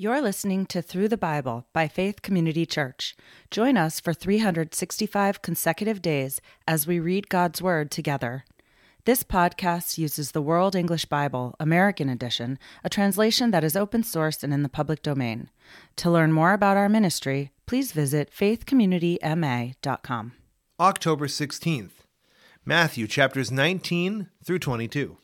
You're listening to Through the Bible by Faith Community Church. Join us for 365 consecutive days as we read God's Word together. This podcast uses the World English Bible, American Edition, a translation that is open source and in the public domain. To learn more about our ministry, please visit faithcommunityma.com. October 16th, Matthew chapters 19 through 22.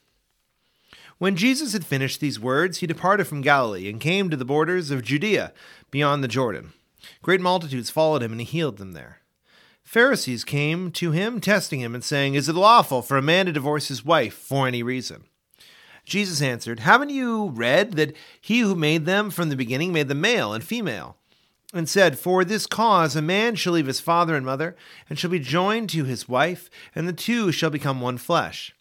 When Jesus had finished these words, he departed from Galilee and came to the borders of Judea beyond the Jordan. Great multitudes followed him, and he healed them there. Pharisees came to him, testing him, and saying, Is it lawful for a man to divorce his wife for any reason? Jesus answered, Haven't you read that he who made them from the beginning made them male and female? And said, For this cause a man shall leave his father and mother, and shall be joined to his wife, and the two shall become one flesh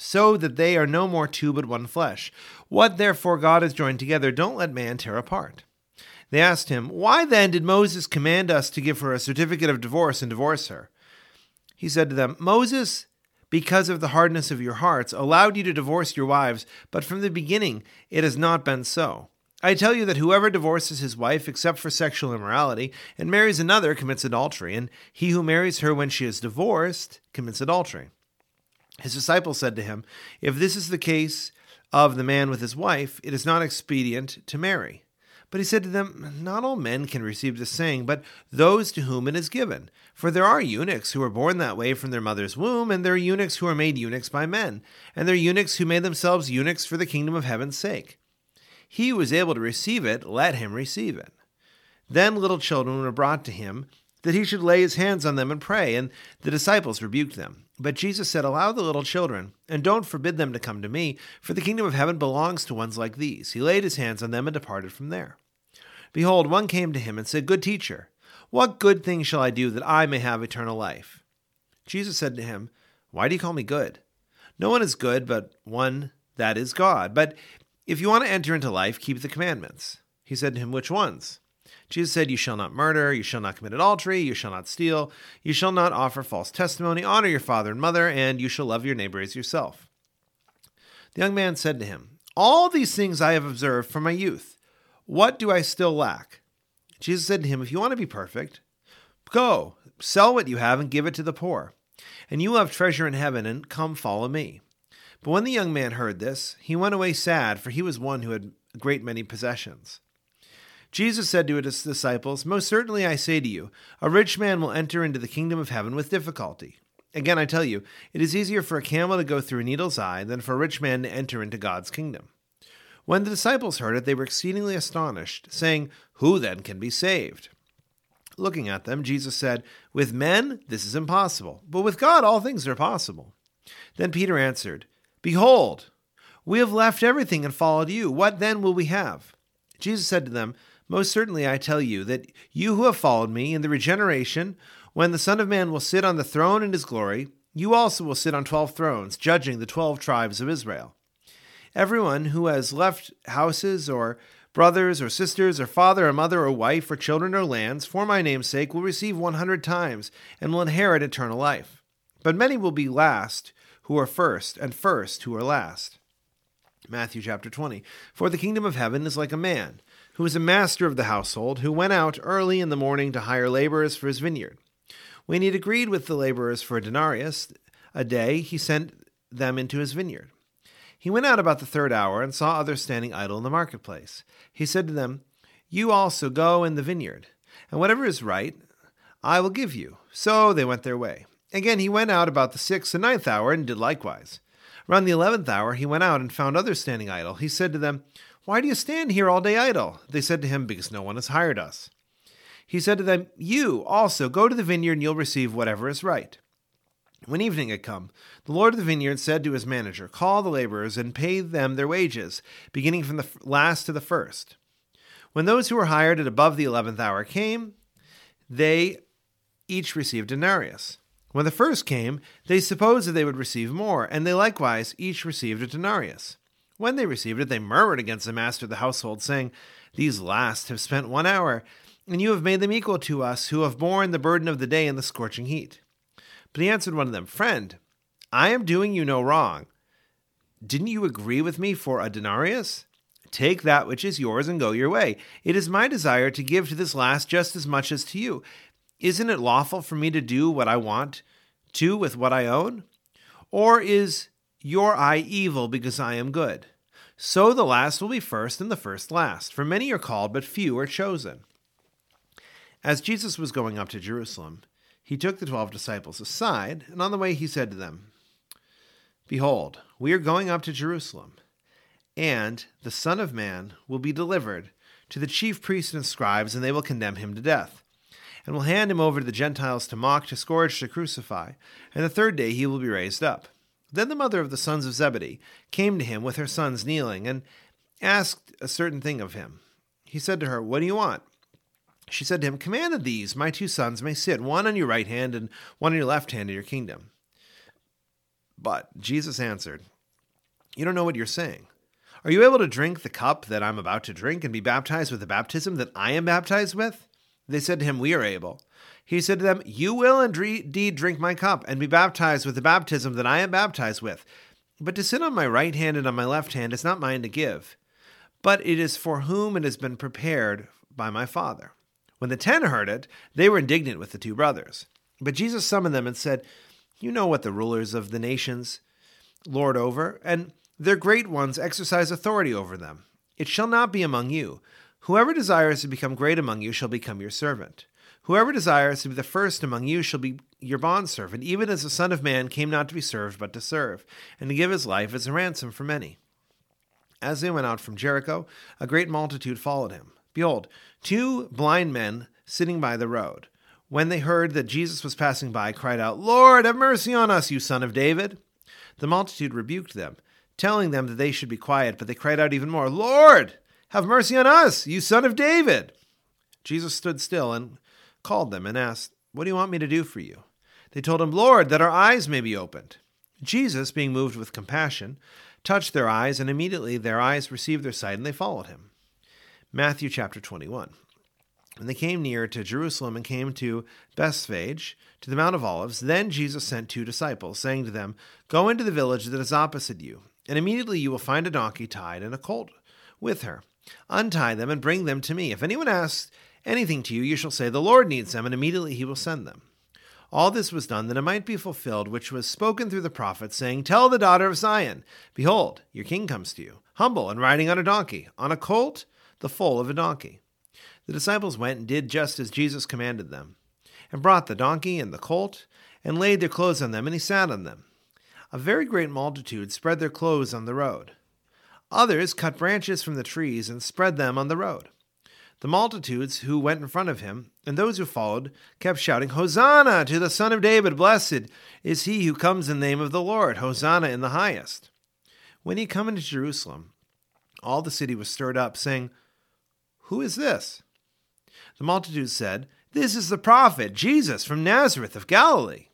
so that they are no more two but one flesh. What therefore God has joined together, don't let man tear apart. They asked him, Why then did Moses command us to give her a certificate of divorce and divorce her? He said to them, Moses, because of the hardness of your hearts, allowed you to divorce your wives, but from the beginning it has not been so. I tell you that whoever divorces his wife except for sexual immorality and marries another commits adultery, and he who marries her when she is divorced commits adultery. His disciples said to him, If this is the case of the man with his wife, it is not expedient to marry. But he said to them, Not all men can receive this saying, but those to whom it is given. For there are eunuchs who are born that way from their mother's womb, and there are eunuchs who are made eunuchs by men, and there are eunuchs who made themselves eunuchs for the kingdom of heaven's sake. He who is able to receive it, let him receive it. Then little children were brought to him, that he should lay his hands on them and pray, and the disciples rebuked them. But Jesus said, Allow the little children, and don't forbid them to come to me, for the kingdom of heaven belongs to ones like these. He laid his hands on them and departed from there. Behold, one came to him and said, Good teacher, what good thing shall I do that I may have eternal life? Jesus said to him, Why do you call me good? No one is good but one that is God. But if you want to enter into life, keep the commandments. He said to him, Which ones? Jesus said, You shall not murder, you shall not commit adultery, you shall not steal, you shall not offer false testimony, honor your father and mother, and you shall love your neighbor as yourself. The young man said to him, All these things I have observed from my youth. What do I still lack? Jesus said to him, If you want to be perfect, go, sell what you have and give it to the poor, and you will have treasure in heaven, and come follow me. But when the young man heard this, he went away sad, for he was one who had a great many possessions. Jesus said to his disciples, Most certainly I say to you, a rich man will enter into the kingdom of heaven with difficulty. Again, I tell you, it is easier for a camel to go through a needle's eye than for a rich man to enter into God's kingdom. When the disciples heard it, they were exceedingly astonished, saying, Who then can be saved? Looking at them, Jesus said, With men this is impossible, but with God all things are possible. Then Peter answered, Behold, we have left everything and followed you. What then will we have? Jesus said to them, most certainly I tell you that you who have followed me in the regeneration, when the Son of Man will sit on the throne in his glory, you also will sit on twelve thrones, judging the twelve tribes of Israel. Everyone who has left houses or brothers or sisters or father or mother or wife or children or lands for my name's sake will receive one hundred times and will inherit eternal life. But many will be last who are first, and first who are last. Matthew chapter 20. For the kingdom of heaven is like a man who was a master of the household, who went out early in the morning to hire laborers for his vineyard. When he had agreed with the laborers for a denarius a day, he sent them into his vineyard. He went out about the third hour and saw others standing idle in the marketplace. He said to them, You also go in the vineyard, and whatever is right, I will give you. So they went their way. Again, he went out about the sixth and ninth hour and did likewise. Around the eleventh hour, he went out and found others standing idle. He said to them, why do you stand here all day idle? They said to him, Because no one has hired us. He said to them, You also go to the vineyard and you'll receive whatever is right. When evening had come, the Lord of the vineyard said to his manager, Call the laborers and pay them their wages, beginning from the last to the first. When those who were hired at above the eleventh hour came, they each received a denarius. When the first came, they supposed that they would receive more, and they likewise each received a denarius. When they received it, they murmured against the master of the household, saying, These last have spent one hour, and you have made them equal to us, who have borne the burden of the day in the scorching heat. But he answered one of them, Friend, I am doing you no wrong. Didn't you agree with me for a denarius? Take that which is yours and go your way. It is my desire to give to this last just as much as to you. Isn't it lawful for me to do what I want to with what I own? Or is your eye evil because I am good? So the last will be first and the first last. For many are called, but few are chosen. As Jesus was going up to Jerusalem, he took the twelve disciples aside, and on the way he said to them, Behold, we are going up to Jerusalem, and the Son of Man will be delivered to the chief priests and scribes, and they will condemn him to death, and will hand him over to the Gentiles to mock, to scourge, to crucify, and the third day he will be raised up. Then the mother of the sons of Zebedee came to him with her sons kneeling, and asked a certain thing of him. He said to her, What do you want? She said to him, Command that these, my two sons, may sit, one on your right hand and one on your left hand in your kingdom. But Jesus answered, You don't know what you're saying. Are you able to drink the cup that I'm about to drink and be baptized with the baptism that I am baptized with? They said to him, We are able. He said to them, You will indeed drink my cup and be baptized with the baptism that I am baptized with. But to sit on my right hand and on my left hand is not mine to give, but it is for whom it has been prepared by my Father. When the ten heard it, they were indignant with the two brothers. But Jesus summoned them and said, You know what the rulers of the nations lord over, and their great ones exercise authority over them. It shall not be among you. Whoever desires to become great among you shall become your servant. Whoever desires to be the first among you shall be your bondservant, even as the Son of Man came not to be served, but to serve, and to give his life as a ransom for many. As they went out from Jericho, a great multitude followed him. Behold, two blind men sitting by the road, when they heard that Jesus was passing by, cried out, Lord, have mercy on us, you son of David. The multitude rebuked them, telling them that they should be quiet, but they cried out even more, Lord, have mercy on us, you son of David. Jesus stood still and called them and asked, What do you want me to do for you? They told him, Lord, that our eyes may be opened. Jesus, being moved with compassion, touched their eyes, and immediately their eyes received their sight, and they followed him. Matthew chapter 21. When they came near to Jerusalem and came to Bethphage, to the Mount of Olives, then Jesus sent two disciples, saying to them, Go into the village that is opposite you, and immediately you will find a donkey tied and a colt with her. Untie them and bring them to me. If anyone asks anything to you, you shall say, The Lord needs them, and immediately he will send them. All this was done that it might be fulfilled, which was spoken through the prophet, saying, Tell the daughter of Zion, Behold, your king comes to you, humble and riding on a donkey, on a colt, the foal of a donkey. The disciples went and did just as Jesus commanded them, and brought the donkey and the colt, and laid their clothes on them, and he sat on them. A very great multitude spread their clothes on the road. Others cut branches from the trees and spread them on the road. The multitudes who went in front of him and those who followed kept shouting, Hosanna to the Son of David! Blessed is he who comes in the name of the Lord! Hosanna in the highest! When he come into Jerusalem, all the city was stirred up, saying, Who is this? The multitude said, This is the prophet, Jesus from Nazareth of Galilee.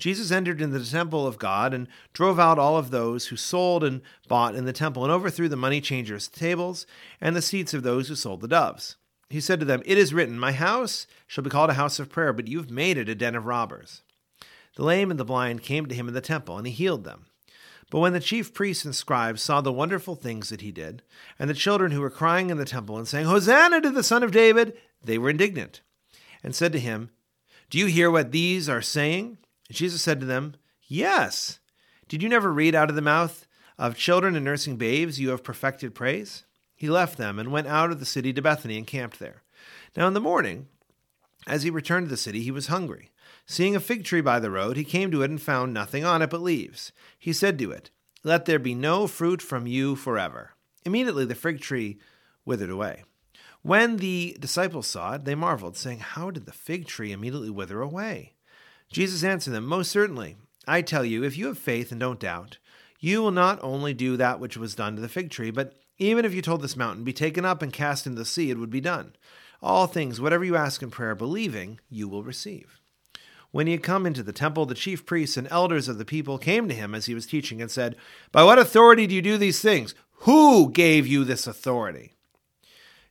Jesus entered into the temple of God and drove out all of those who sold and bought in the temple and overthrew the money changers' tables and the seats of those who sold the doves. He said to them, It is written, My house shall be called a house of prayer, but you've made it a den of robbers. The lame and the blind came to him in the temple, and he healed them. But when the chief priests and scribes saw the wonderful things that he did, and the children who were crying in the temple and saying, Hosanna to the Son of David, they were indignant, and said to him, Do you hear what these are saying? Jesus said to them, Yes. Did you never read out of the mouth of children and nursing babes, You have perfected praise? He left them and went out of the city to Bethany and camped there. Now in the morning, as he returned to the city, he was hungry. Seeing a fig tree by the road, he came to it and found nothing on it but leaves. He said to it, Let there be no fruit from you forever. Immediately the fig tree withered away. When the disciples saw it, they marveled, saying, How did the fig tree immediately wither away? Jesus answered them, Most certainly, I tell you, if you have faith and don't doubt, you will not only do that which was done to the fig tree, but even if you told this mountain, Be taken up and cast into the sea, it would be done. All things, whatever you ask in prayer, believing, you will receive. When he had come into the temple, the chief priests and elders of the people came to him as he was teaching and said, By what authority do you do these things? Who gave you this authority?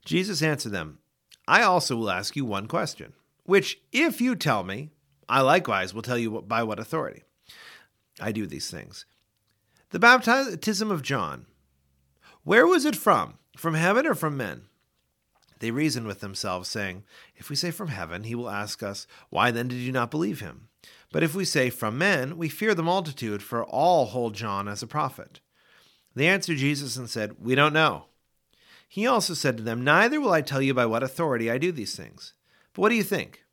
Jesus answered them, I also will ask you one question, which, if you tell me, I likewise will tell you by what authority I do these things. The baptism of John, Where was it from? From heaven or from men? They reasoned with themselves, saying, If we say from heaven, he will ask us, Why then did you not believe him? But if we say from men, we fear the multitude, for all hold John as a prophet. They answered Jesus and said, We don't know. He also said to them, Neither will I tell you by what authority I do these things. But what do you think?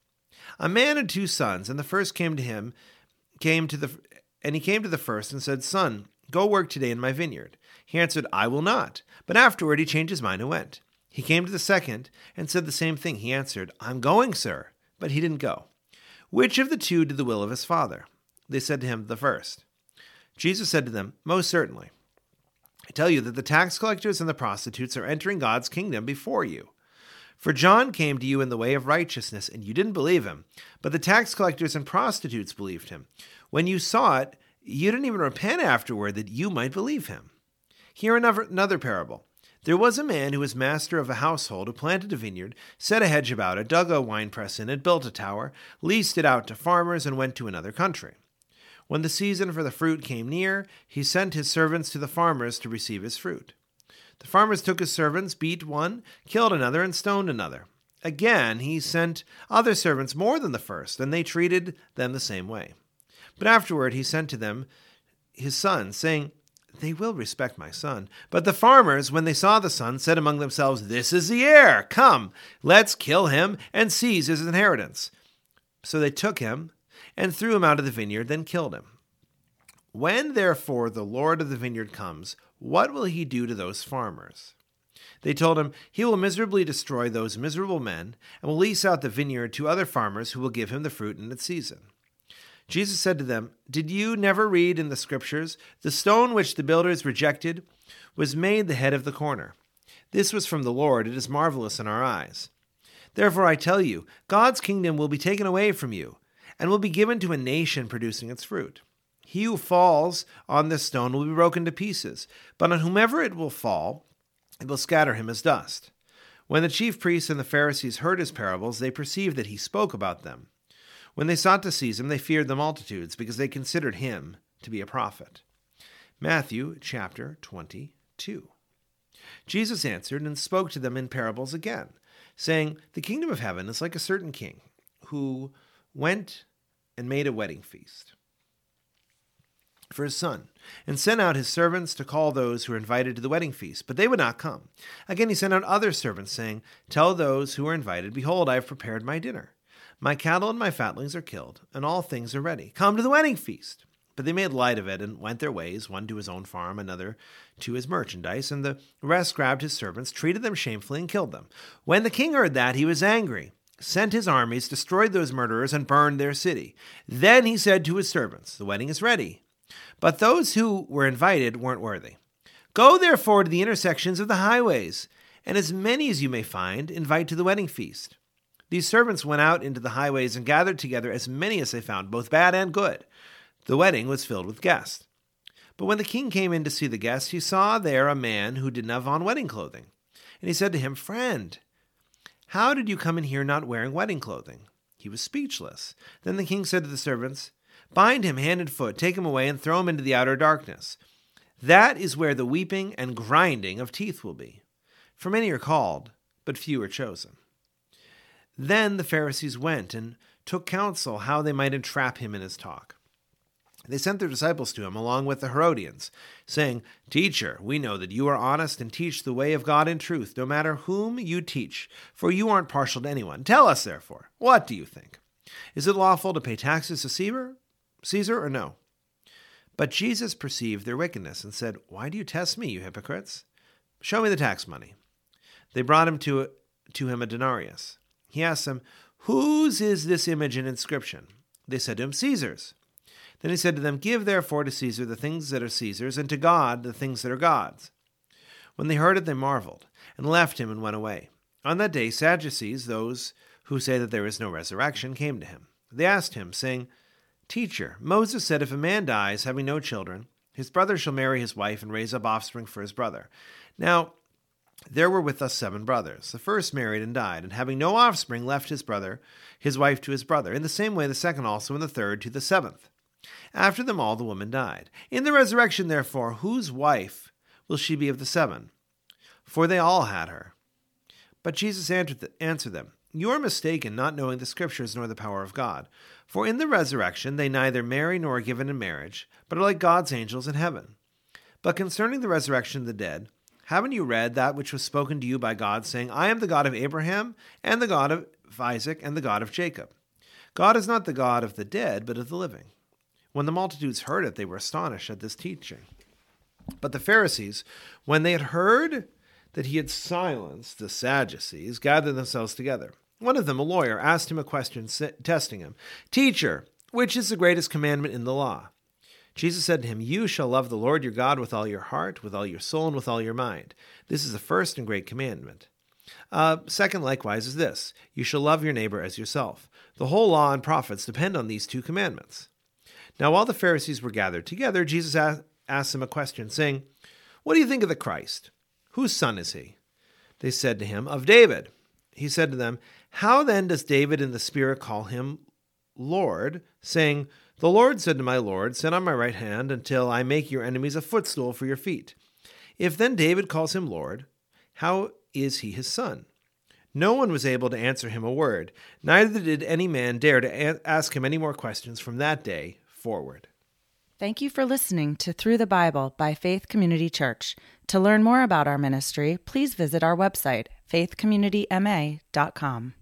A man had two sons, and the first came to him, came to the and he came to the first and said, Son, go work today in my vineyard. He answered, I will not. But afterward he changed his mind and went. He came to the second and said the same thing. He answered, I'm going, sir. But he didn't go. Which of the two did the will of his father? They said to him, The first. Jesus said to them, Most certainly. I tell you that the tax collectors and the prostitutes are entering God's kingdom before you. For John came to you in the way of righteousness, and you didn't believe him, but the tax collectors and prostitutes believed him. When you saw it, you didn't even repent afterward that you might believe him. Here another, another parable. There was a man who was master of a household who planted a vineyard, set a hedge about it, dug a winepress in it, built a tower, leased it out to farmers, and went to another country. When the season for the fruit came near, he sent his servants to the farmers to receive his fruit. The farmers took his servants, beat one, killed another, and stoned another. Again, he sent other servants more than the first, and they treated them the same way. But afterward he sent to them his son, saying, they will respect my son. But the farmers, when they saw the son, said among themselves, This is the heir. Come, let's kill him and seize his inheritance. So they took him and threw him out of the vineyard, then killed him. When therefore the Lord of the vineyard comes, what will he do to those farmers? They told him, He will miserably destroy those miserable men, and will lease out the vineyard to other farmers who will give him the fruit in its season. Jesus said to them, Did you never read in the Scriptures, the stone which the builders rejected was made the head of the corner? This was from the Lord. It is marvelous in our eyes. Therefore, I tell you, God's kingdom will be taken away from you, and will be given to a nation producing its fruit. He who falls on this stone will be broken to pieces, but on whomever it will fall, it will scatter him as dust. When the chief priests and the Pharisees heard his parables, they perceived that he spoke about them. When they sought to seize him, they feared the multitudes, because they considered him to be a prophet. Matthew chapter 22. Jesus answered and spoke to them in parables again, saying, The kingdom of heaven is like a certain king who went and made a wedding feast for his son, and sent out his servants to call those who were invited to the wedding feast, but they would not come. Again he sent out other servants, saying, Tell those who are invited, Behold, I have prepared my dinner. My cattle and my fatlings are killed, and all things are ready. Come to the wedding feast. But they made light of it and went their ways, one to his own farm, another to his merchandise, and the rest grabbed his servants, treated them shamefully, and killed them. When the king heard that, he was angry, sent his armies, destroyed those murderers, and burned their city. Then he said to his servants, The wedding is ready, but those who were invited weren't worthy. Go therefore to the intersections of the highways, and as many as you may find, invite to the wedding feast. These servants went out into the highways and gathered together as many as they found, both bad and good. The wedding was filled with guests. But when the king came in to see the guests, he saw there a man who didn't have on wedding clothing. And he said to him, Friend, how did you come in here not wearing wedding clothing? He was speechless. Then the king said to the servants, Bind him hand and foot, take him away, and throw him into the outer darkness. That is where the weeping and grinding of teeth will be. For many are called, but few are chosen. Then the Pharisees went and took counsel how they might entrap him in his talk. They sent their disciples to him along with the Herodians, saying, Teacher, we know that you are honest and teach the way of God in truth, no matter whom you teach, for you aren't partial to anyone. Tell us, therefore, what do you think? Is it lawful to pay taxes to Caesar, Caesar or no? But Jesus perceived their wickedness and said, Why do you test me, you hypocrites? Show me the tax money. They brought him to, to him a denarius. He asked them, Whose is this image and inscription? They said to him, Caesar's. Then he said to them, Give therefore to Caesar the things that are Caesar's, and to God the things that are God's. When they heard it, they marveled, and left him and went away. On that day, Sadducees, those who say that there is no resurrection, came to him. They asked him, saying, Teacher, Moses said, If a man dies, having no children, his brother shall marry his wife and raise up offspring for his brother. Now, there were with us seven brothers. The first married and died, and having no offspring, left his brother, his wife to his brother. In the same way, the second also, and the third to the seventh. After them all, the woman died. In the resurrection, therefore, whose wife will she be of the seven? for they all had her. But Jesus answered them, You are mistaken, not knowing the Scriptures nor the power of God. For in the resurrection they neither marry nor are given in marriage, but are like God's angels in heaven. But concerning the resurrection of the dead, haven't you read that which was spoken to you by God, saying, I am the God of Abraham, and the God of Isaac, and the God of Jacob? God is not the God of the dead, but of the living. When the multitudes heard it, they were astonished at this teaching. But the Pharisees, when they had heard that he had silenced the Sadducees, gathered themselves together. One of them, a lawyer, asked him a question, testing him Teacher, which is the greatest commandment in the law? Jesus said to him, You shall love the Lord your God with all your heart, with all your soul, and with all your mind. This is the first and great commandment. Uh, second, likewise, is this You shall love your neighbor as yourself. The whole law and prophets depend on these two commandments. Now, while the Pharisees were gathered together, Jesus asked them a question, saying, What do you think of the Christ? Whose son is he? They said to him, Of David. He said to them, How then does David in the Spirit call him Lord, saying, the Lord said to my Lord, Sit on my right hand until I make your enemies a footstool for your feet. If then David calls him Lord, how is he his son? No one was able to answer him a word, neither did any man dare to ask him any more questions from that day forward. Thank you for listening to Through the Bible by Faith Community Church. To learn more about our ministry, please visit our website, faithcommunityma.com.